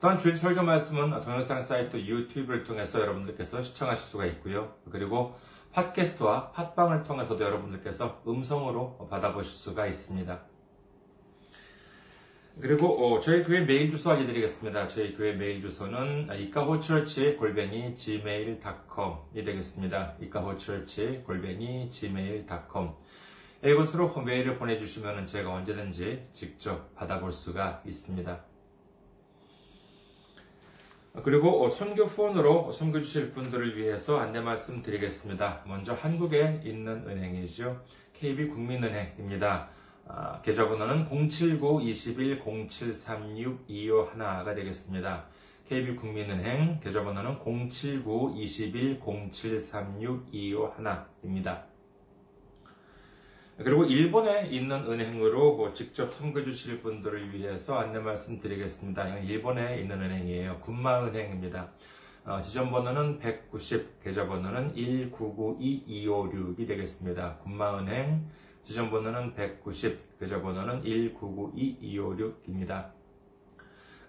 또한 주일 설교 말씀은 동영상 사이트 유튜브를 통해서 여러분들께서 시청하실 수가 있고요. 그리고 팟캐스트와 팟빵을 통해서도 여러분들께서 음성으로 받아보실 수가 있습니다. 그리고 어, 저희 교회 메일 주소 알려드리겠습니다. 저희 교회 메일 주소는 이카호처치 골뱅이 gmail.com이 되겠습니다. 이카호처치 골뱅이 gmail.com 이곳으로 메일을 보내주시면 제가 언제든지 직접 받아볼 수가 있습니다. 그리고 선교 후원으로 선교 주실 분들을 위해서 안내 말씀 드리겠습니다. 먼저 한국에 있는 은행이죠. KB국민은행입니다. 아, 계좌번호는 079-21-0736-251가 되겠습니다. KB국민은행 계좌번호는 079-21-0736-251입니다. 그리고 일본에 있는 은행으로 직접 선거 주실 분들을 위해서 안내 말씀 드리겠습니다. 일본에 있는 은행이에요. 군마은행입니다. 어, 지점번호는 190, 계좌번호는 1992256이 되겠습니다. 군마은행 지점번호는 190, 계좌번호는 1992256입니다.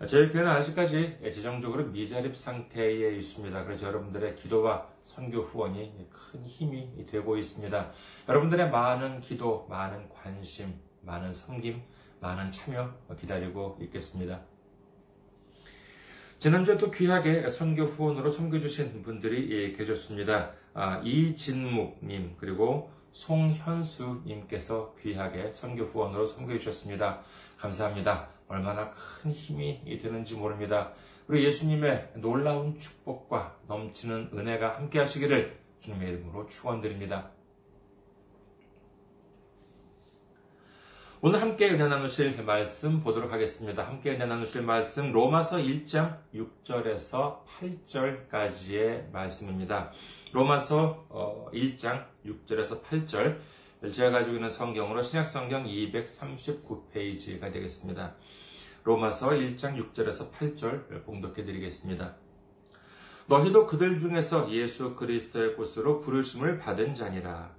저희 교회는 아직까지 재정적으로 미자립 상태에 있습니다. 그래서 여러분들의 기도와 선교 후원이 큰 힘이 되고 있습니다. 여러분들의 많은 기도, 많은 관심, 많은 섬김, 많은 참여 기다리고 있겠습니다. 지난주에도 귀하게 선교 후원으로 섬겨주신 분들이 계셨습니다. 아, 이진묵님, 그리고 송현수님께서 귀하게 선교 후원으로 섬겨주셨습니다. 감사합니다. 얼마나 큰 힘이 되는지 모릅니다. 우리 예수님의 놀라운 축복과 넘치는 은혜가 함께 하시기를 주님의 이름으로 축원드립니다. 오늘 함께 은혜 나누실 말씀 보도록 하겠습니다. 함께 은혜 나누실 말씀 로마서 1장 6절에서 8절까지의 말씀입니다. 로마서 1장 6절에서 8절 제가 가지고 있는 성경으로 신약성경 239페이지가 되겠습니다. 로마서 1장 6절에서 8절 봉독해 드리겠습니다. 너희도 그들 중에서 예수 그리스도의 곳으로 부르심을 받은 자니라.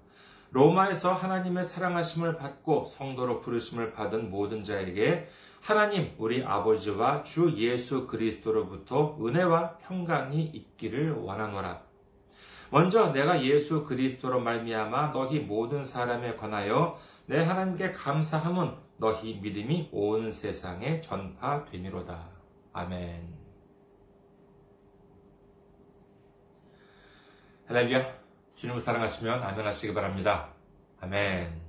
로마에서 하나님의 사랑하심을 받고 성도로 부르심을 받은 모든 자에게 하나님 우리 아버지와 주 예수 그리스도로부터 은혜와 평강이 있기를 원하노라. 먼저 내가 예수 그리스도로 말미암아 너희 모든 사람에 관하여 내 하나님께 감사함은 너희 믿음이 온 세상에 전파되니로다. 아멘. 할렐루야. 주님을 사랑하시면 아멘 하시기 바랍니다. 아멘.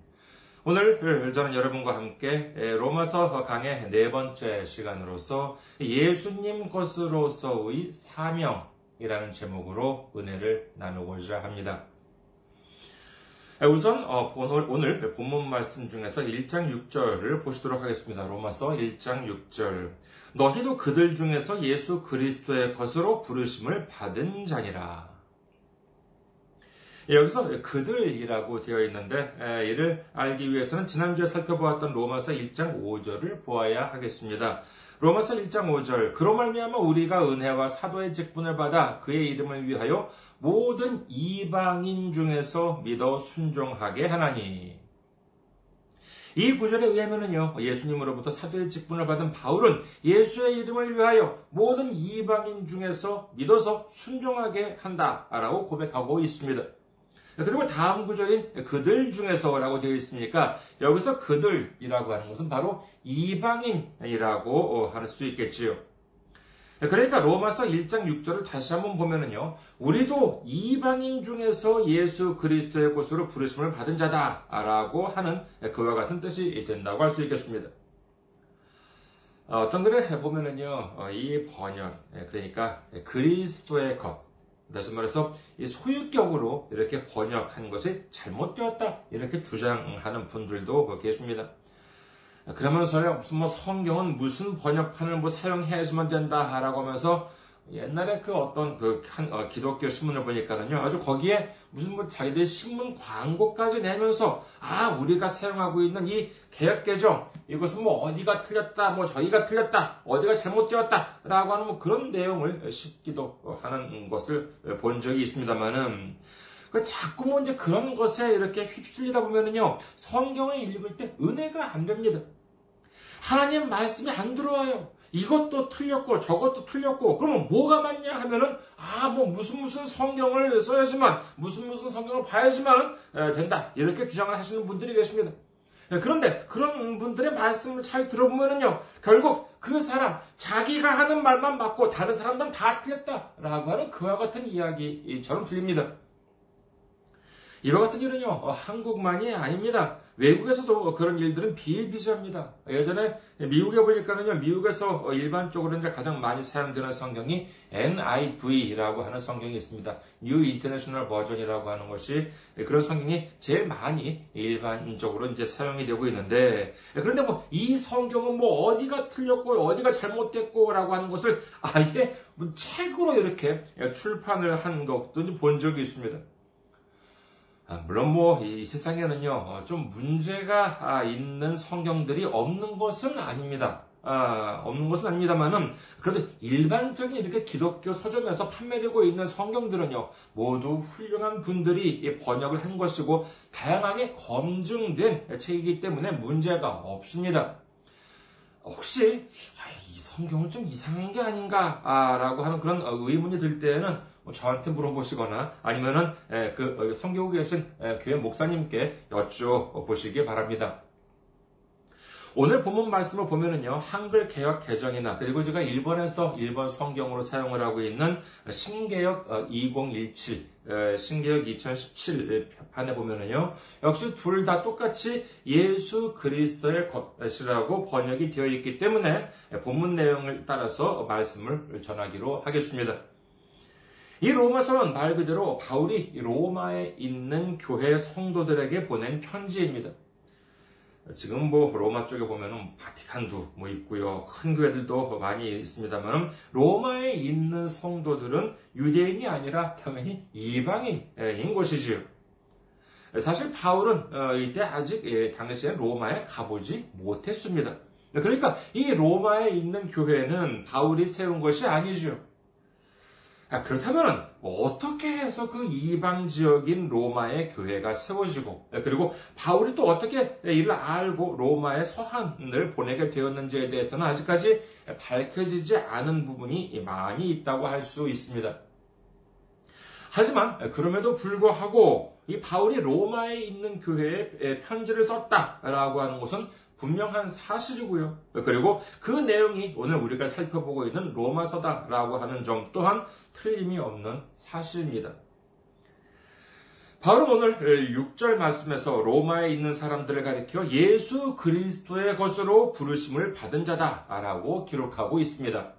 오늘 저는 여러분과 함께 로마서 강의 네 번째 시간으로서 예수님 것으로서의 사명이라는 제목으로 은혜를 나누고자 합니다. 우선 어, 오늘 본문 말씀 중에서 1장 6절을 보시도록 하겠습니다. 로마서 1장 6절. 너희도 그들 중에서 예수 그리스도의 것으로 부르심을 받은 자니라. 예, 여기서 그들이라고 되어 있는데 이를 알기 위해서는 지난주에 살펴보았던 로마서 1장 5절을 보아야 하겠습니다. 로마서 1장 5절 그로 말미암아 우리가 은혜와 사도의 직분을 받아 그의 이름을 위하여 모든 이방인 중에서 믿어 순종하게 하나니 이 구절에 의하면요 예수님으로부터 사도의 직분을 받은 바울은 예수의 이름을 위하여 모든 이방인 중에서 믿어서 순종하게 한다라고 고백하고 있습니다. 그리고 다음 구절인 그들 중에서라고 되어 있으니까 여기서 그들이라고 하는 것은 바로 이방인이라고 할 수 있겠지요. 그러니까 로마서 1장 6절을 다시 한번 보면은요, 우리도 이방인 중에서 예수 그리스도의 곳으로 부르심을 받은 자다라고 하는 그와 같은 뜻이 된다고 할 수 있겠습니다. 어떤 글에 보면은요, 이 번역, 그러니까 그리스도의 것, 다시 말해서 이 소유격으로 이렇게 번역한 것이 잘못되었다 이렇게 주장하는 분들도 계십니다. 그러면서요 무슨 뭐 성경은 무슨 번역판을 뭐 사용해야지만 된다라고 하면서 옛날에 그 어떤 그 한, 어, 기독교 신문을 보니까는요, 아주 거기에 무슨 뭐 자기들 신문 광고까지 내면서, 아, 우리가 사용하고 있는 이 개혁 개정, 이것은 뭐 어디가 틀렸다, 뭐 저희가 틀렸다, 어디가 잘못되었다, 라고 하는 뭐 그런 내용을 싣기도 하는 것을 본 적이 있습니다만은, 그 자꾸 뭐 이제 그런 것에 이렇게 휩쓸리다 보면은요, 성경을 읽을 때 은혜가 안 됩니다. 하나님 말씀이 안 들어와요. 이것도 틀렸고 저것도 틀렸고 그러면 뭐가 맞냐 하면은 아 뭐 무슨 무슨 성경을 써야지만 무슨 무슨 성경을 봐야지만 된다 이렇게 주장을 하시는 분들이 계십니다. 그런데 그런 분들의 말씀을 잘 들어보면은요 결국 그 사람 자기가 하는 말만 맞고 다른 사람들은 다 틀렸다라고 하는 그와 같은 이야기처럼 들립니다. 이와 같은 일은요, 어, 한국만이 아닙니다. 외국에서도 그런 일들은 비일비재합니다. 예전에 미국에 보니까는요, 미국에서 일반적으로 이제 가장 많이 사용되는 성경이 NIV라고 하는 성경이 있습니다. New International Version이라고 하는 것이 그런 성경이 제일 많이 일반적으로 이제 사용이 되고 있는데, 그런데 뭐 이 성경은 뭐 어디가 틀렸고 어디가 잘못됐고라고 하는 것을 아예 뭐 책으로 이렇게 출판을 한 것도 본 적이 있습니다. 아, 물론 뭐 이 세상에는요 어, 좀 문제가 아, 있는 성경들이 없는 것은 아닙니다. 아, 없는 것은 아닙니다만은 그래도 일반적인 이렇게 기독교 서점에서 판매되고 있는 성경들은요 모두 훌륭한 분들이 번역을 한 것이고 다양하게 검증된 책이기 때문에 문제가 없습니다. 혹시 이 성경은 좀 이상한 게 아닌가라고 하는 그런 의문이 들 때에는 뭐 저한테 물어보시거나 아니면은 그 어, 성교국에 계신 교회 목사님께 여쭤보시기 바랍니다. 오늘 본문 말씀을 보면은요, 한글 개혁 개정이나, 그리고 제가 일본에서 일본 성경으로 사용을 하고 있는 신개혁 2017, 어, 신개혁 2017 판에 보면은요, 역시 둘 다 똑같이 예수 그리스도의 것이라고 번역이 되어 있기 때문에 본문 내용을 따라서 말씀을 전하기로 하겠습니다. 이 로마서는 말 그대로 바울이 로마에 있는 교회 성도들에게 보낸 편지입니다. 지금 뭐 로마 쪽에 보면은 바티칸도 뭐 있고요. 큰 교회들도 많이 있습니다만 로마에 있는 성도들은 유대인이 아니라 당연히 이방인인 것이지요. 사실 바울은 어, 이때 아직 예, 당시에 로마에 가보지 못했습니다. 그러니까 이 로마에 있는 교회는 바울이 세운 것이 아니죠. 아, 그렇다면 어떻게 해서 그 이방 지역인 로마의 교회가 세워지고 그리고 바울이 또 어떻게 이를 알고 로마의 서한을 보내게 되었는지에 대해서는 아직까지 밝혀지지 않은 부분이 많이 있다고 할 수 있습니다. 하지만 그럼에도 불구하고 이 바울이 로마에 있는 교회에 편지를 썼다라고 하는 것은 분명한 사실이고요. 그리고 그 내용이 오늘 우리가 살펴보고 있는 로마서다라고 하는 점 또한 틀림이 없는 사실입니다. 바울은 오늘 6절 말씀에서 로마에 있는 사람들을 가리켜 예수 그리스도의 것으로 부르심을 받은 자다라고 기록하고 있습니다.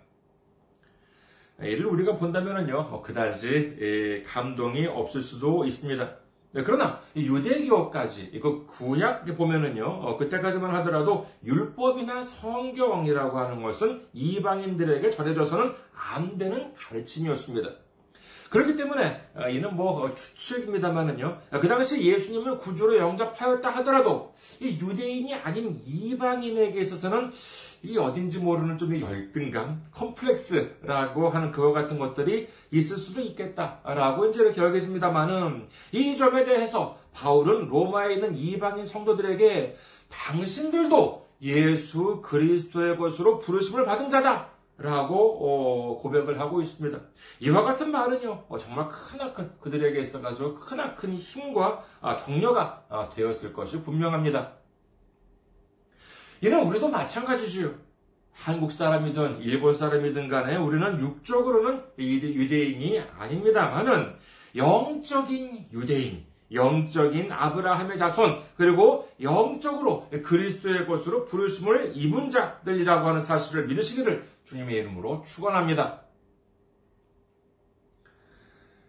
이를 우리가 본다면요, 뭐 그다지 감동이 없을 수도 있습니다. 네, 그러나 유대교까지 이거 구약 보면은요 어, 그때까지만 하더라도 율법이나 성경이라고 하는 것은 이방인들에게 전해져서는 안 되는 가르침이었습니다. 그렇기 때문에 어, 이는 뭐 어, 추측입니다만은요 그 당시 예수님을 구주로 영접하였다 하더라도 이 유대인이 아닌 이방인에게 있어서는 이 어딘지 모르는 좀 열등감, 컴플렉스라고 하는 그와 같은 것들이 있을 수도 있겠다라고 이제 이렇게 여겨집니다만은 이 점에 대해서 바울은 로마에 있는 이방인 성도들에게 당신들도 예수 그리스도의 것으로 부르심을 받은 자다. 라고 어, 고백을 하고 있습니다. 이와 같은 말은요, 어, 정말 크나큰 그들에게 있어가지고 크나큰 힘과 아, 격려가 아, 되었을 것이 분명합니다. 이는 우리도 마찬가지지요. 한국 사람이든 일본 사람이든 간에 우리는 육적으로는 유대인이 아닙니다만은 영적인 유대인, 영적인 아브라함의 자손, 그리고 영적으로 그리스도의 것으로 부르심을 입은 자들이라고 하는 사실을 믿으시기를 주님의 이름으로 축원합니다.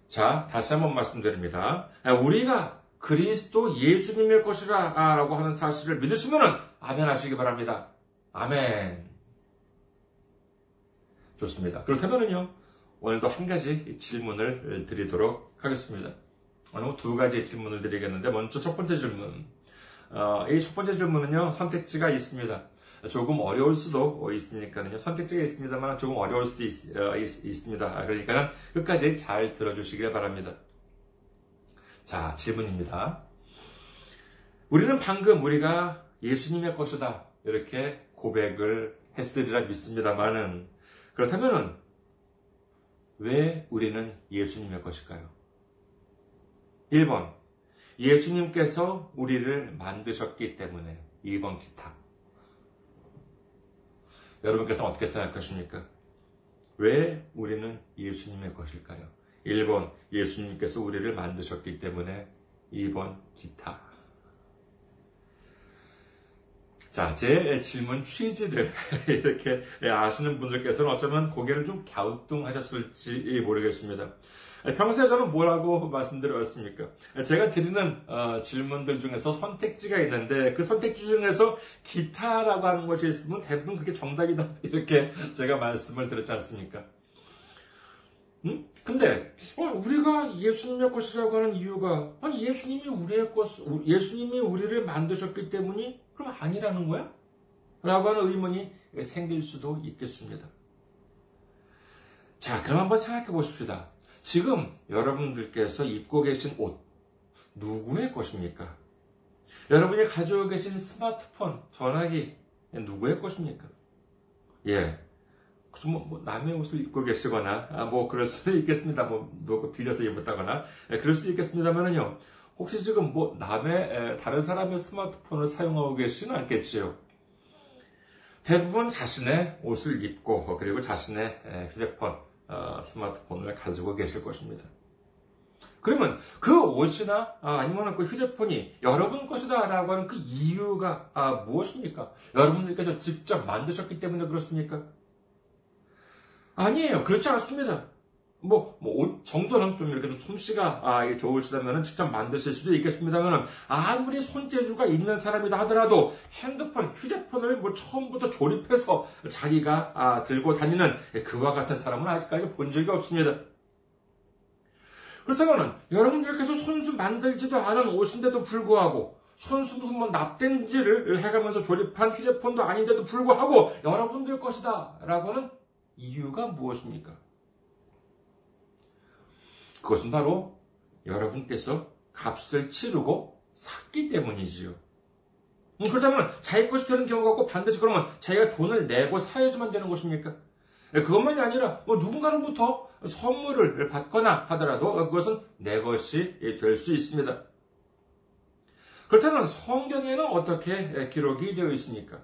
자, 다시 한번 말씀드립니다. 우리가 그리스도 예수님의 것이라고 하는 사실을 믿으시면 아멘 하시기 바랍니다. 아멘. 좋습니다. 그렇다면요, 오늘도 한 가지 질문을 드리도록 하겠습니다. 오늘 두 가지 질문을 드리겠는데 먼저 첫 번째 질문. 어, 이 첫 번째 질문은요 선택지가 있습니다. 조금 어려울 수도 있으니까요. 선택지가 있습니다만 조금 어려울 수도 있, 어, 있, 습니다 그러니까 끝까지 잘 들어주시길 바랍니다. 자, 질문입니다. 우리는 방금 우리가 예수님의 것이다. 이렇게 고백을 했으리라 믿습니다만은 그렇다면은 왜 우리는 예수님의 것일까요? 1번. 예수님께서 우리를 만드셨기 때문에 2번 기타. 여러분께서 어떻게 생각하십니까? 왜 우리는 예수님의 것일까요? 1번 예수님께서 우리를 만드셨기 때문에 2번 기타. 자, 제 질문 취지를 이렇게 아시는 분들께서는 어쩌면 고개를 좀 갸우뚱하셨을지 모르겠습니다. 평소에 저는 뭐라고 말씀드렸습니까? 제가 드리는 어, 질문들 중에서 선택지가 있는데 그 선택지 중에서 기타라고 하는 것이 있으면 대부분 그게 정답이다 이렇게 제가 말씀을 드렸지 않습니까? 음? 근데 어, 우리가 예수님의 것이라고 하는 이유가 아니 예수님이 우리의 것, 예수님이 우리를 만드셨기 때문이 그럼 아니라는 거야? 라고 하는 의문이 생길 수도 있겠습니다. 자, 그럼 한번 생각해 보십시다. 지금 여러분들께서 입고 계신 옷, 누구의 것입니까? 여러분이 가지고 계신 스마트폰, 전화기, 누구의 것입니까? 예. 뭐, 뭐, 남의 옷을 입고 계시거나, 아, 뭐, 그럴 수도 있겠습니다. 뭐, 누가 빌려서 입었다거나, 예, 그럴 수도 있겠습니다만은요. 혹시 지금 뭐, 남의, 에, 다른 사람의 스마트폰을 사용하고 계시는 않겠지요? 대부분 자신의 옷을 입고, 그리고 자신의 에, 휴대폰, 어, 스마트폰을 가지고 계실 것입니다. 그러면 그 옷이나 아, 니면 그 휴대폰이 여러분 것이다라고 하는 그 이유가 아, 무엇입니까? 여러분들께서 직접 만드셨기 때문에 그렇습니까? 아니에요. 그렇지 않습니다. 뭐, 뭐, 옷 정도는 좀 이렇게 좀 솜씨가, 아, 좋으시다면 직접 만드실 수도 있겠습니다만, 아무리 손재주가 있는 사람이다 하더라도 핸드폰, 휴대폰을 뭐 처음부터 조립해서 자기가, 아, 들고 다니는 그와 같은 사람은 아직까지 본 적이 없습니다. 그렇다면, 여러분들께서 손수 만들지도 않은 옷인데도 불구하고, 손수 무슨 뭐 납땜질을 해가면서 조립한 휴대폰도 아닌데도 불구하고, 여러분들 것이다. 라고는 이유가 무엇입니까? 그것은 바로 여러분께서 값을 치르고 샀기 때문이지요. 음, 그렇다면 자기 것이 되는 경우가 없고 반드시 그러면 자기가 돈을 내고 사야지만 되는 것입니까? 예, 그것만이 아니라 뭐 누군가로부터 선물을 받거나 하더라도 그것은 내 것이 될 수 있습니다. 그렇다면 성경에는 어떻게 기록이 되어 있습니까?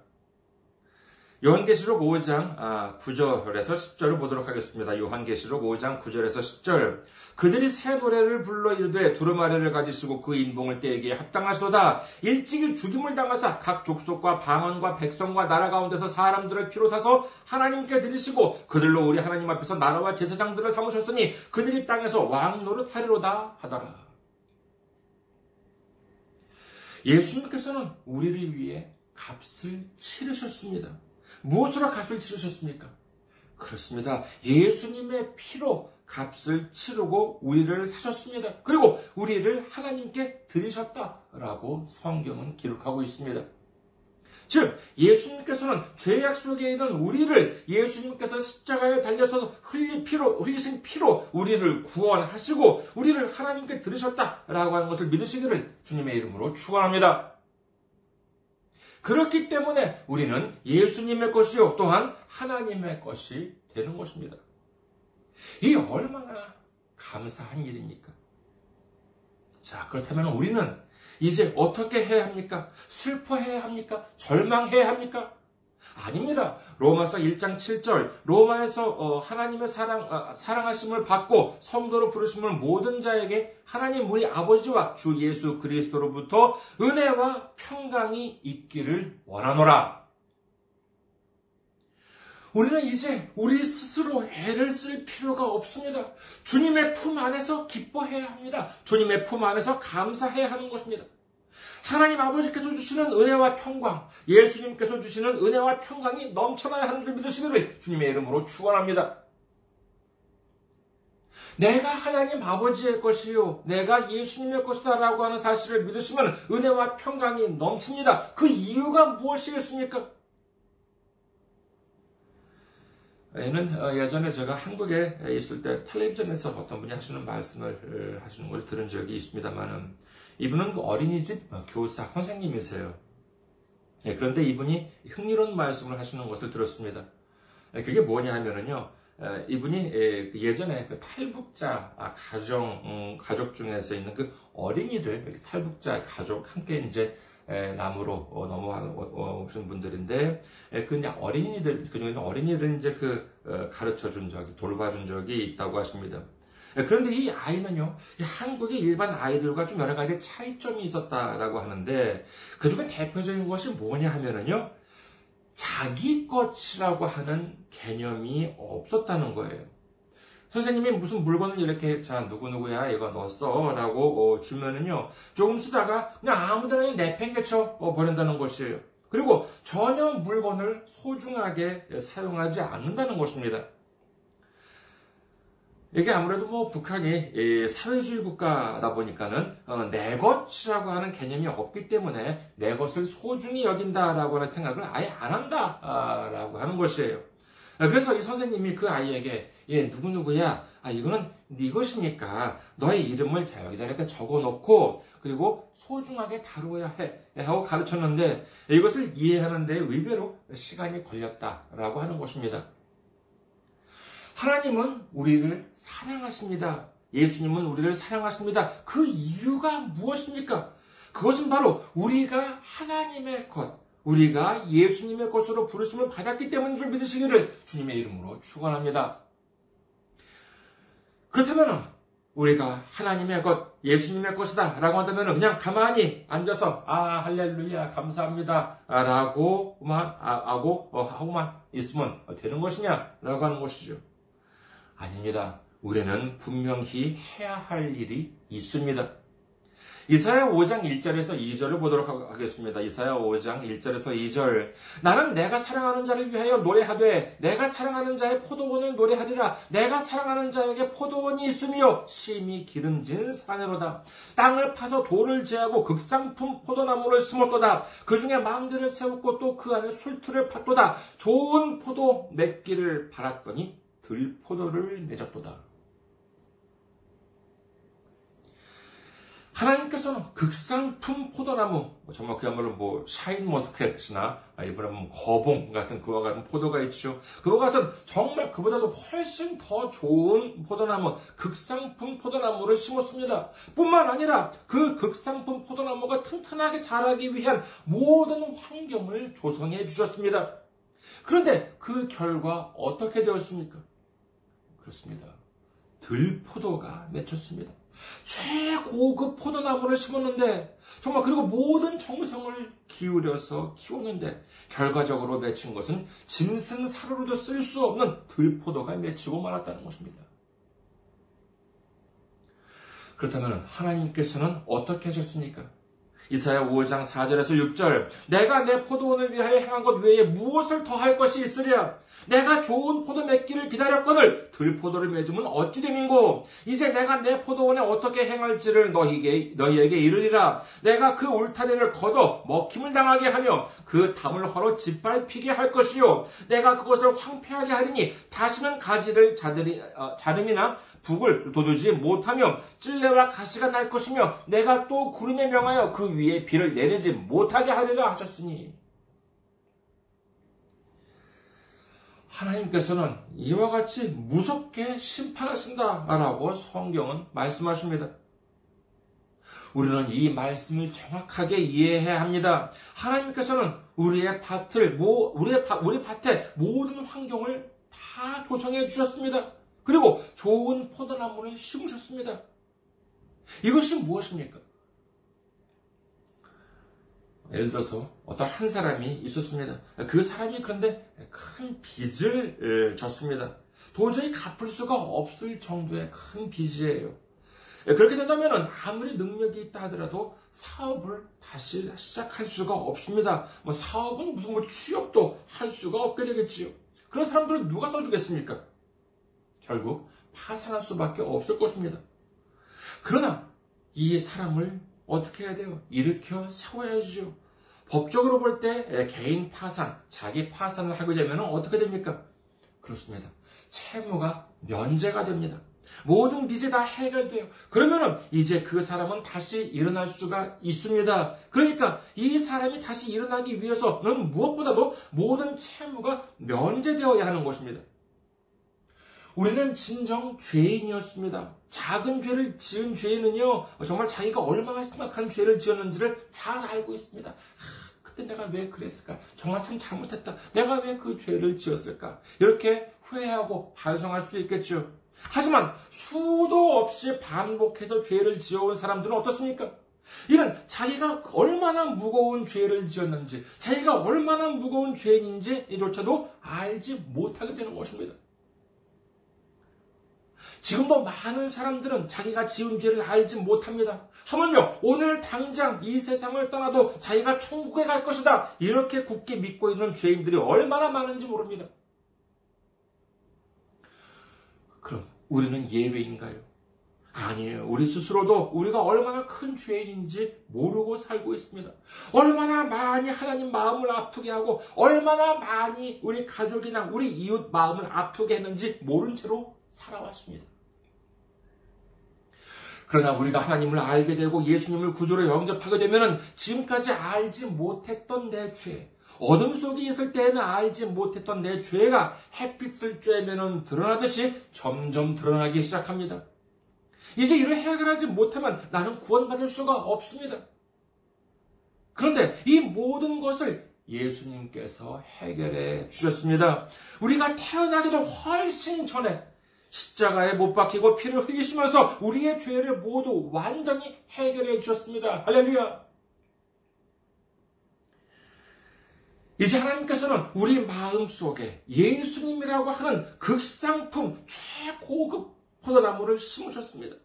요한계시록 5장 9절에서 아, 10절을 보도록 하겠습니다. 요한계시록 5장 9절에서 10절. 그들이 새 노래를 불러 이르되 두루마리를 가지시고 그 인봉을 떼기에 합당하시도다. 일찍이 죽임을 당하사 각 족속과 방언과 백성과 나라 가운데서 사람들을 피로 사서 하나님께 드리시고 그들로 우리 하나님 앞에서 나라와 제사장들을 삼으셨으니 그들이 땅에서 왕 노릇하리로다 하더라. 예수님께서는 우리를 위해 값을 치르셨습니다. 무엇으로 값을 치르셨습니까? 그렇습니다. 예수님의 피로 값을 치르고 우리를 사셨습니다. 그리고 우리를 하나님께 드리셨다라고 성경은 기록하고 있습니다. 즉, 예수님께서는 죄악 속에 있는 우리를 예수님께서 십자가에 달려서 흘리 피로, 흘리신 피로 우리를 구원하시고 우리를 하나님께 들으셨다라고 하는 것을 믿으시기를 주님의 이름으로 축원합니다. 그렇기 때문에 우리는 예수님의 것이요 또한 하나님의 것이 되는 것입니다. 이 얼마나 감사한 일입니까? 자, 그렇다면 우리는 이제 어떻게 해야 합니까? 슬퍼해야 합니까? 절망해야 합니까? 아닙니다. 로마서 1장 7절 로마에서 어, 하나님의 사랑 아, 사랑하심을 받고 성도로 부르심을 모든 자에게 하나님 우리 아버지와 주 예수 그리스도로부터 은혜와 평강이 있기를 원하노라. 우리는 이제 우리 스스로 애를 쓸 필요가 없습니다. 주님의 품 안에서 기뻐해야 합니다. 주님의 품 안에서 감사해야 하는 것입니다. 하나님 아버지께서 주시는 은혜와 평강, 예수님께서 주시는 은혜와 평강이 넘쳐나야 하는 줄 믿으시기를 주님의 이름으로 축원합니다. 내가 하나님 아버지의 것이요. 내가 예수님의 것이다라고 하는 사실을 믿으시면 은혜와 평강이 넘칩니다. 그 이유가 무엇이겠습니까? 얘는 어, 예전에 제가 한국에 있을 때 텔레비전에서 어떤 분이 하시는 말씀을 어, 하시는 걸 들은 적이 있습니다만은 이분은 그 어린이집 교사 선생님이세요. 예, 그런데 이분이 흥미로운 말씀을 하시는 것을 들었습니다. 예, 그게 뭐냐 하면은요, 이분이 그 예전에 그 탈북자 아, 가정, 음, 가족 중에서 있는 그 어린이들, 탈북자 가족 함께 이제 남으로 어, 넘어오신 분들인데, 그 이제 어린이들, 그중에 어린이들 이제 그 어, 가르쳐 준 적이, 돌봐준 적이 있다고 하십니다. 그런데 이 아이는요, 한국의 일반 아이들과 좀 여러 가지 차이점이 있었다라고 하는데, 그 중에 대표적인 것이 뭐냐 하면은요, 자기 것이라고 하는 개념이 없었다는 거예요. 선생님이 무슨 물건을 이렇게 자 누구누구야 이거 넣었어 라고 어, 주면은요 조금 쓰다가 그냥 아무데나 내팽개쳐 어, 버린다는 것이에요. 그리고 전혀 물건을 소중하게 사용하지 않는다는 것입니다. 이게 아무래도 뭐 북한이 사회주의 국가다 보니까는 어, 내 것이라고 하는 개념이 없기 때문에 내 것을 소중히 여긴다라고 하는 생각을 아예 안 한다라고 하는 것이에요. 그래서 이 선생님이 그 아이에게 얘 누구 누구야 아 이거는 네 것이니까 너의 이름을 자 여기다 이렇게 적어놓고 그리고 소중하게 다루어야 해 하고 가르쳤는데 이것을 이해하는데 의외로 시간이 걸렸다라고 하는 것입니다. 하나님은 우리를 사랑하십니다. 예수님은 우리를 사랑하십니다. 그 이유가 무엇입니까? 그것은 바로 우리가 하나님의 것, 우리가 예수님의 것으로 부르심을 받았기 때문인 줄 믿으시기를 주님의 이름으로 축원합니다. 그렇다면 우리가 하나님의 것, 예수님의 것이다 라고 한다면 그냥 가만히 앉아서 아 할렐루야 감사합니다 라고만 아, 하고 어, 하고만 있으면 되는 것이냐 라고 하는 것이죠. 아닙니다. 우리는 분명히 해야 할 일이 있습니다. 이사야 5장 1절에서 2절을 보도록 하겠습니다. 이사야 5장 1절에서 2절. 나는 내가 사랑하는 자를 위하여 노래하되 내가 사랑하는 자의 포도원을 노래하리라. 내가 사랑하는 자에게 포도원이 있으며 심히 기름진 산으로다. 땅을 파서 돌을 제하고 극상품 포도나무를 심었도다. 그 중에 망대를 세웠고 또 그 안에 술틀을 팠도다. 좋은 포도 맺기를 바랐더니 들포도를 맺었도다. 하나님께서는 극상품 포도나무, 뭐 정말 그야말로 뭐 샤인 머스켓이나 이번에 뭐 거봉 같은 그와 같은 포도가 있죠. 그와 같은 정말 그보다도 훨씬 더 좋은 포도나무, 극상품 포도나무를 심었습니다. 뿐만 아니라 그 극상품 포도나무가 튼튼하게 자라기 위한 모든 환경을 조성해 주셨습니다. 그런데 그 결과 어떻게 되었습니까? 그렇습니다. 들포도가 맺혔습니다. 최고급 포도나무를 심었는데 정말 그리고 모든 정성을 기울여서 키웠는데 결과적으로 맺힌 것은 짐승 사료로도 쓸 수 없는 들포도가 맺히고 말았다는 것입니다. 그렇다면 하나님께서는 어떻게 하셨습니까? 이사야 5장 4절에서 6절 내가 내 포도원을 위하여 행한 것 외에 무엇을 더 할 것이 있으랴? 내가 좋은 포도 맺기를 기다렸거늘 들포도를 맺으면 어찌 됨인고? 이제 내가 내 포도원에 어떻게 행할지를 너희에게, 너희에게 이르리라. 내가 그 울타리를 걷어 먹힘을 당하게 하며 그 담을 헐어 짓밟히게 할 것이요. 내가 그것을 황폐하게 하리니 다시는 가지를 자들이, 어, 자름이나 북을 돋우지 못하며 찔레와 가시가 날 것이며 내가 또 구름에 명하여 그 위에 비를 내리지 못하게 하리라 하셨으니 하나님께서는 이와 같이 무섭게 심판하신다라고 성경은 말씀하십니다. 우리는 이 말씀을 정확하게 이해해야 합니다. 하나님께서는 우리의 밭을, 우리의 밭, 우리 밭의 모든 환경을 다 조성해 주셨습니다. 그리고 좋은 포도나무를 심으셨습니다. 이것이 무엇입니까? 예를 들어서 어떤 한 사람이 있었습니다. 그 사람이 그런데 큰 빚을 졌습니다. 도저히 갚을 수가 없을 정도의 큰 빚이에요. 그렇게 된다면 아무리 능력이 있다 하더라도 사업을 다시 시작할 수가 없습니다. 뭐 사업은 무슨 뭐 취업도 할 수가 없게 되겠지요. 그런 사람들을 누가 써주겠습니까? 결국 파산할 수밖에 없을 것입니다. 그러나 이 사람을 어떻게 해야 돼요? 일으켜 세워야죠. 법적으로 볼 때 개인 파산, 자기 파산을 하게 되면 어떻게 됩니까? 그렇습니다. 채무가 면제가 됩니다. 모든 빚이 다 해결돼요. 그러면은 이제 그 사람은 다시 일어날 수가 있습니다. 그러니까 이 사람이 다시 일어나기 위해서는 무엇보다도 모든 채무가 면제되어야 하는 것입니다. 우리는 진정 죄인이었습니다. 작은 죄를 지은 죄인은요, 정말 자기가 얼마나 심각한 죄를 지었는지를 잘 알고 있습니다. 하, 그때 내가 왜 그랬을까? 정말 참 잘못했다. 내가 왜 그 죄를 지었을까? 이렇게 후회하고 반성할 수도 있겠죠. 하지만 수도 없이 반복해서 죄를 지어온 사람들은 어떻습니까? 이는 자기가 얼마나 무거운 죄를 지었는지, 자기가 얼마나 무거운 죄인인지 이조차도 알지 못하게 되는 것입니다. 지금도 많은 사람들은 자기가 지은 죄를 알지 못합니다. 하물며 오늘 당장 이 세상을 떠나도 자기가 천국에 갈 것이다. 이렇게 굳게 믿고 있는 죄인들이 얼마나 많은지 모릅니다. 그럼 우리는 예외인가요? 아니에요. 우리 스스로도 우리가 얼마나 큰 죄인인지 모르고 살고 있습니다. 얼마나 많이 하나님 마음을 아프게 하고 얼마나 많이 우리 가족이나 우리 이웃 마음을 아프게 했는지 모른 채로 살아왔습니다. 그러나 우리가 하나님을 알게 되고 예수님을 구주로 영접하게 되면 지금까지 알지 못했던 내 죄, 어둠 속에 있을 때에는 알지 못했던 내 죄가 햇빛을 쬐면 드러나듯이 점점 드러나기 시작합니다. 이제 이를 해결하지 못하면 나는 구원받을 수가 없습니다. 그런데 이 모든 것을 예수님께서 해결해 주셨습니다. 우리가 태어나기도 훨씬 전에 십자가에 못 박히고 피를 흘리시면서 우리의 죄를 모두 완전히 해결해 주셨습니다. 할렐루야! 이제 하나님께서는 우리 마음 속에 예수님이라고 하는 극상품 최고급 포도나무를 심으셨습니다.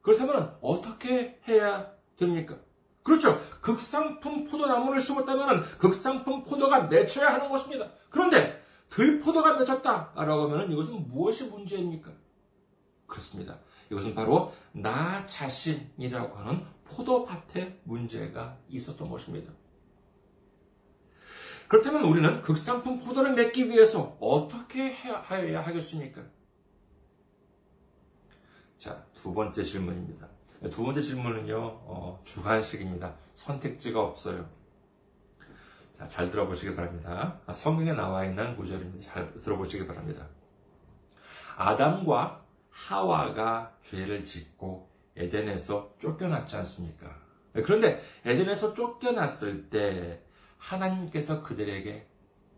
그렇다면 어떻게 해야 됩니까? 그렇죠. 극상품 포도나무를 심었다면 극상품 포도가 맺혀야 하는 것입니다. 그런데 들포도가 맺혔다라고 하면 이것은 무엇이 문제입니까? 그렇습니다. 이것은 바로 나 자신이라고 하는 포도밭에 문제가 있었던 것입니다. 그렇다면 우리는 극상품 포도를 맺기 위해서 어떻게 해야 하겠습니까? 자, 두 번째 질문입니다. 두 번째 질문은요, 어, 주관식입니다. 선택지가 없어요. 자, 잘 들어보시기 바랍니다. 아, 성경에 나와 있는 구절입니다. 잘 들어보시기 바랍니다. 아담과 하와가 죄를 짓고 에덴에서 쫓겨났지 않습니까? 그런데 에덴에서 쫓겨났을 때 하나님께서 그들에게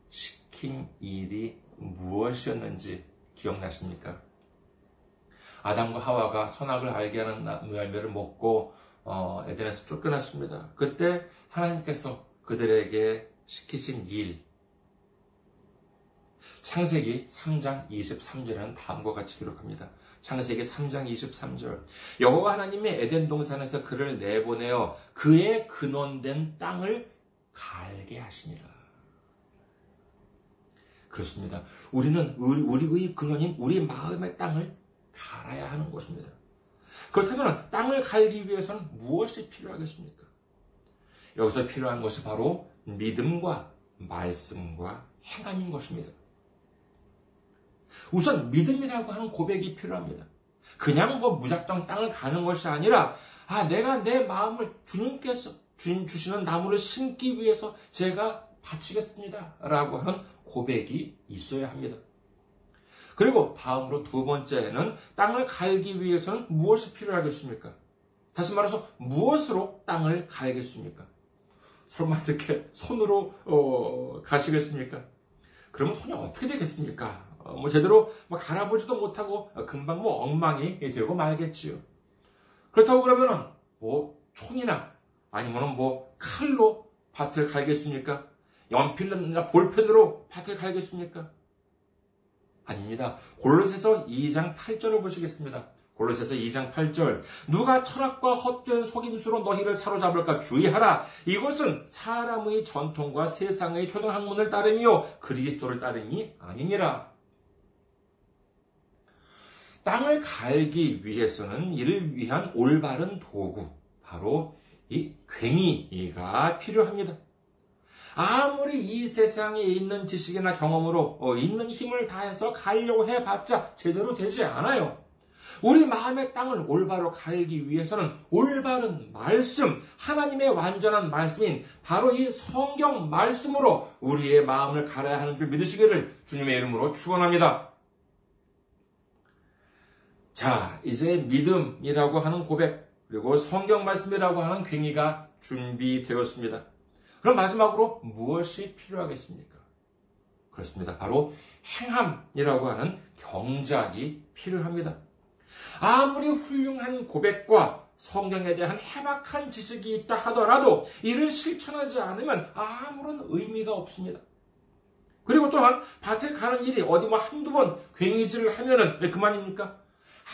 시킨 일이 무엇이었는지 기억나십니까? 아담과 하와가 선악을 알게 하는 열매를 먹고 어, 에덴에서 쫓겨났습니다. 그때 하나님께서 그들에게 시키신 일. 창세기 3장 23절에는 다음과 같이 기록합니다. 창세기 3장 23절. 여호와 하나님이 에덴 동산에서 그를 내보내어 그의 근원된 땅을 갈게 하시니라. 그렇습니다. 우리는 우리의 근원인 우리 마음의 땅을 갈아야 하는 것입니다. 그렇다면 땅을 갈기 위해서는 무엇이 필요하겠습니까? 여기서 필요한 것이 바로 믿음과 말씀과 행함인 것입니다. 우선 믿음이라고 하는 고백이 필요합니다. 그냥 뭐 무작정 땅을 가는 것이 아니라 아 내가 내 마음을 주님께서 주님 주시는 나무를 심기 위해서 제가 바치겠습니다. 라고 하는 고백이 있어야 합니다. 그리고 다음으로 두 번째는 땅을 갈기 위해서는 무엇이 필요하겠습니까? 다시 말해서 무엇으로 땅을 갈겠습니까? 설마 이렇게 손으로 어, 가시겠습니까? 그러면 손이 어떻게 되겠습니까? 어, 뭐 제대로 뭐 갈아보지도 못하고 금방 뭐 엉망이 되고 말겠지요. 그렇다고 그러면은 뭐 총이나 아니면은 뭐 칼로 밭을 갈겠습니까? 연필이나 볼펜으로 밭을 갈겠습니까? 아닙니다. 골로새서 2장 8절을 보시겠습니다. 골로새서 2장 8절 누가 철학과 헛된 속임수로 너희를 사로잡을까 주의하라. 이것은 사람의 전통과 세상의 초등 학문을 따름이요 그리스도를 따름이 아니니라. 땅을 갈기 위해서는 이를 위한 올바른 도구, 바로 이 괭이가 필요합니다. 아무리 이 세상에 있는 지식이나 경험으로 어, 있는 힘을 다해서 가려고 해봤자 제대로 되지 않아요. 우리 마음의 땅을 올바로 갈기 위해서는 올바른 말씀, 하나님의 완전한 말씀인 바로 이 성경 말씀으로 우리의 마음을 갈아야 하는 줄 믿으시기를 주님의 이름으로 축원합니다. 자, 이제 믿음이라고 하는 고백, 그리고 성경 말씀이라고 하는 괭이가 준비되었습니다. 그럼 마지막으로 무엇이 필요하겠습니까? 그렇습니다. 바로 행함이라고 하는 경작이 필요합니다. 아무리 훌륭한 고백과 성경에 대한 해박한 지식이 있다 하더라도 이를 실천하지 않으면 아무런 의미가 없습니다. 그리고 또한 밭에 가는 일이 어디 뭐 한두 번 괭이질을 하면은 왜 그만입니까?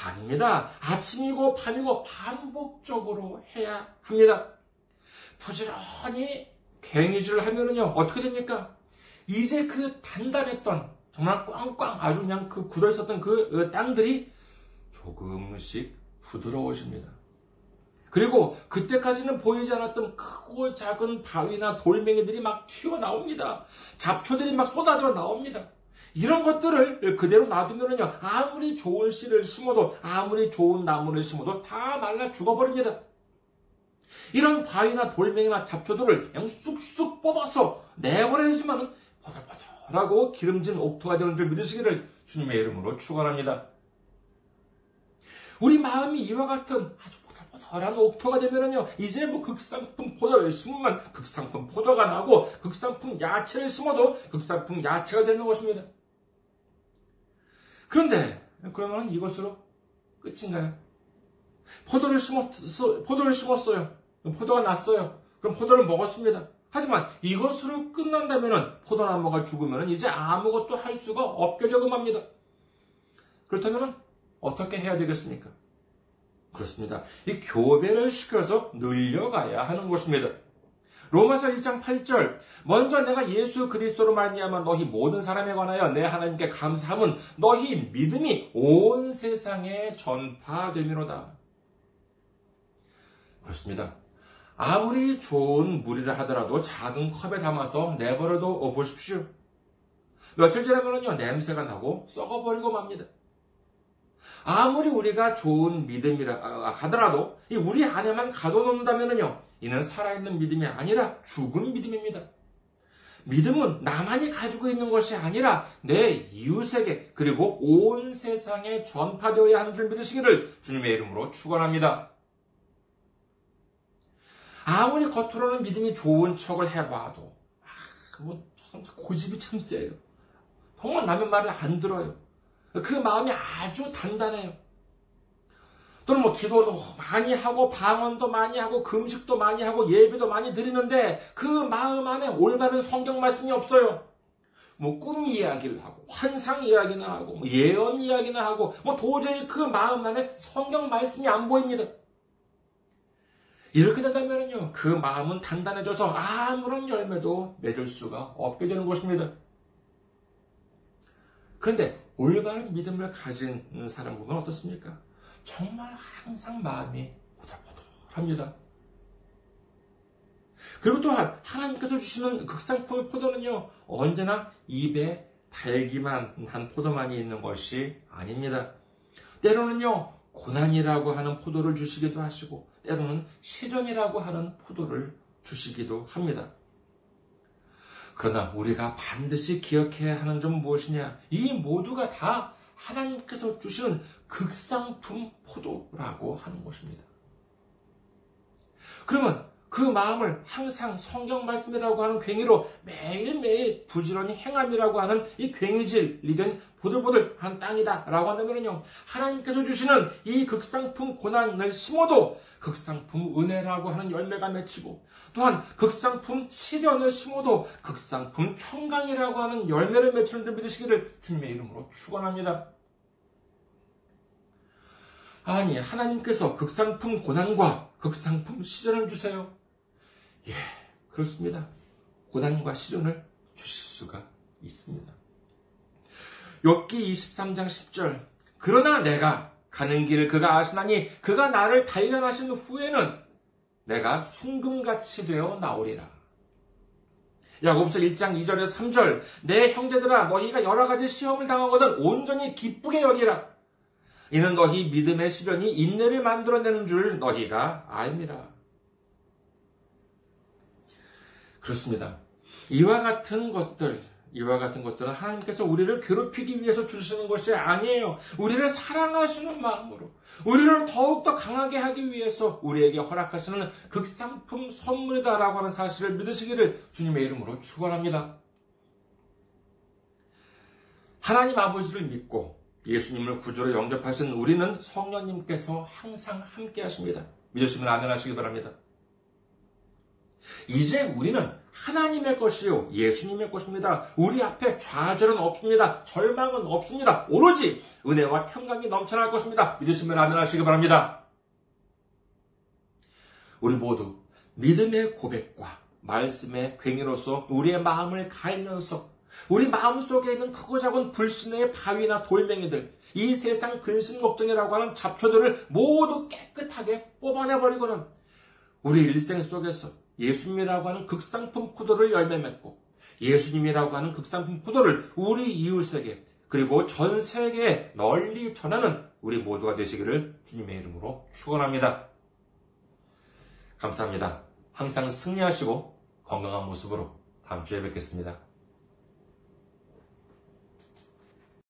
아닙니다. 아침이고 밤이고 반복적으로 해야 합니다. 부지런히 괭이질을 하면은요, 어떻게 됩니까? 이제 그 단단했던, 정말 꽝꽝 아주 그냥 그 굳어 있었던 그 땅들이 조금씩 부드러워집니다. 그리고 그때까지는 보이지 않았던 크고 작은 바위나 돌멩이들이 막 튀어나옵니다. 잡초들이 막 쏟아져 나옵니다. 이런 것들을 그대로 놔두면요, 아무리 좋은 씨를 심어도, 아무리 좋은 나무를 심어도 다 말라 죽어버립니다. 이런 바위나 돌멩이나 잡초들을 그냥 쑥쑥 뽑아서 내버려주면 보들보들하고 기름진 옥토가 되는 줄 믿으시기를 주님의 이름으로 축원합니다. 우리 마음이 이와 같은 아주 보들보들한 옥토가 되면은요, 이제 뭐 극상품 포도를 심으면 극상품 포도가 나고, 극상품 야채를 심어도 극상품 야채가 되는 것입니다. 그런데, 그러면 이것으로 끝인가요? 포도를 심었어, 포도를 심었어요. 포도가 났어요. 그럼 포도를 먹었습니다. 하지만 이것으로 끝난다면 포도나무가 죽으면 이제 아무것도 할 수가 없게 되고 맙니다. 그렇다면 어떻게 해야 되겠습니까? 그렇습니다. 이 교배를 시켜서 늘려가야 하는 것입니다. 로마서 1장 8절 먼저 내가 예수 그리스도로 말미암아 너희 모든 사람에 관하여 내 하나님께 감사함은 너희 믿음이 온 세상에 전파되미로다. 그렇습니다. 아무리 좋은 물이라 하더라도 작은 컵에 담아서 내버려둬 보십시오. 며칠 지나면요 냄새가 나고 썩어버리고 맙니다. 아무리 우리가 좋은 믿음이라 하더라도 우리 안에만 가둬놓는다면요 이는 살아있는 믿음이 아니라 죽은 믿음입니다. 믿음은 나만이 가지고 있는 것이 아니라 내 이웃에게 그리고 온 세상에 전파되어야 하는 줄 믿으시기를 주님의 이름으로 축원합니다. 아무리 겉으로는 믿음이 좋은 척을 해봐도 아, 뭐 고집이 참 세요. 정말 남의 말을 안 들어요. 그 마음이 아주 단단해요. 또는 뭐 기도도 많이 하고 방언도 많이 하고 금식도 많이 하고 예배도 많이 드리는데 그 마음 안에 올바른 성경 말씀이 없어요. 뭐 꿈 이야기를 하고 환상 이야기나 하고 뭐 예언 이야기나 하고 뭐 도저히 그 마음 안에 성경 말씀이 안 보입니다. 이렇게 된다면요, 그 마음은 단단해져서 아무런 열매도 맺을 수가 없게 되는 것입니다. 그런데 올바른 믿음을 가진 사람 보면 어떻습니까? 정말 항상 마음이 보들보들합니다. 그리고 또한 하나님께서 주시는 극상품의 포도는요, 언제나 입에 달기만 한 포도만이 있는 것이 아닙니다. 때로는요, 고난이라고 하는 포도를 주시기도 하시고, 때로는 시련이라고 하는 포도를 주시기도 합니다. 그러나 우리가 반드시 기억해야 하는 점 무엇이냐? 이 모두가 다 하나님께서 주시는 극상품 포도라고 하는 것입니다. 그러면 그 마음을 항상 성경 말씀이라고 하는 괭이로 매일매일 부지런히 행함이라고 하는 이 괭이질이든 보들보들한 땅이다라고 한다면요 하나님께서 주시는 이 극상품 고난을 심어도 극상품 은혜라고 하는 열매가 맺히고 또한 극상품 시련을 심어도 극상품 평강이라고 하는 열매를 맺히는 줄 믿으시기를 주님의 이름으로 축원합니다. 아니 하나님께서 극상품 고난과 극상품 시련을 주세요. 예, 그렇습니다. 고난과 시련을 주실 수가 있습니다. 욥기 23장 10절 그러나 내가 가는 길을 그가 아시나니 그가 나를 단련하신 후에는 내가 순금같이 되어 나오리라. 야곱서 1장 2절에서 3절 내 형제들아 너희가 여러 가지 시험을 당하거든 온전히 기쁘게 여기라. 이는 너희 믿음의 시련이 인내를 만들어내는 줄 너희가 알미라. 그렇습니다. 이와 같은 것들, 이와 같은 것들은 하나님께서 우리를 괴롭히기 위해서 주시는 것이 아니에요. 우리를 사랑하시는 마음으로, 우리를 더욱더 강하게 하기 위해서 우리에게 허락하시는 극상품 선물이다라고 하는 사실을 믿으시기를 주님의 이름으로 축원합니다. 하나님 아버지를 믿고 예수님을 구주로 영접하신 우리는 성령님께서 항상 함께 하십니다. 믿으시면 아멘 하시기 바랍니다. 이제 우리는 하나님의 것이요. 예수님의 것입니다. 우리 앞에 좌절은 없습니다. 절망은 없습니다. 오로지 은혜와 평강이 넘쳐날 것입니다. 믿으시면 아멘 하시기 바랍니다. 우리 모두 믿음의 고백과 말씀의 괭이로서 우리의 마음을 갈면서 우리 마음 속에 있는 크고 작은 불신의 바위나 돌멩이들, 이 세상 근심 걱정이라고 하는 잡초들을 모두 깨끗하게 뽑아내버리고는 우리 일생 속에서 예수님이라고 하는 극상품 구도를 열매 맺고 예수님이라고 하는 극상품 구도를 우리 이웃에게 그리고 전 세계에 널리 전하는 우리 모두가 되시기를 주님의 이름으로 축원합니다. 감사합니다. 항상 승리하시고 건강한 모습으로 다음 주에 뵙겠습니다.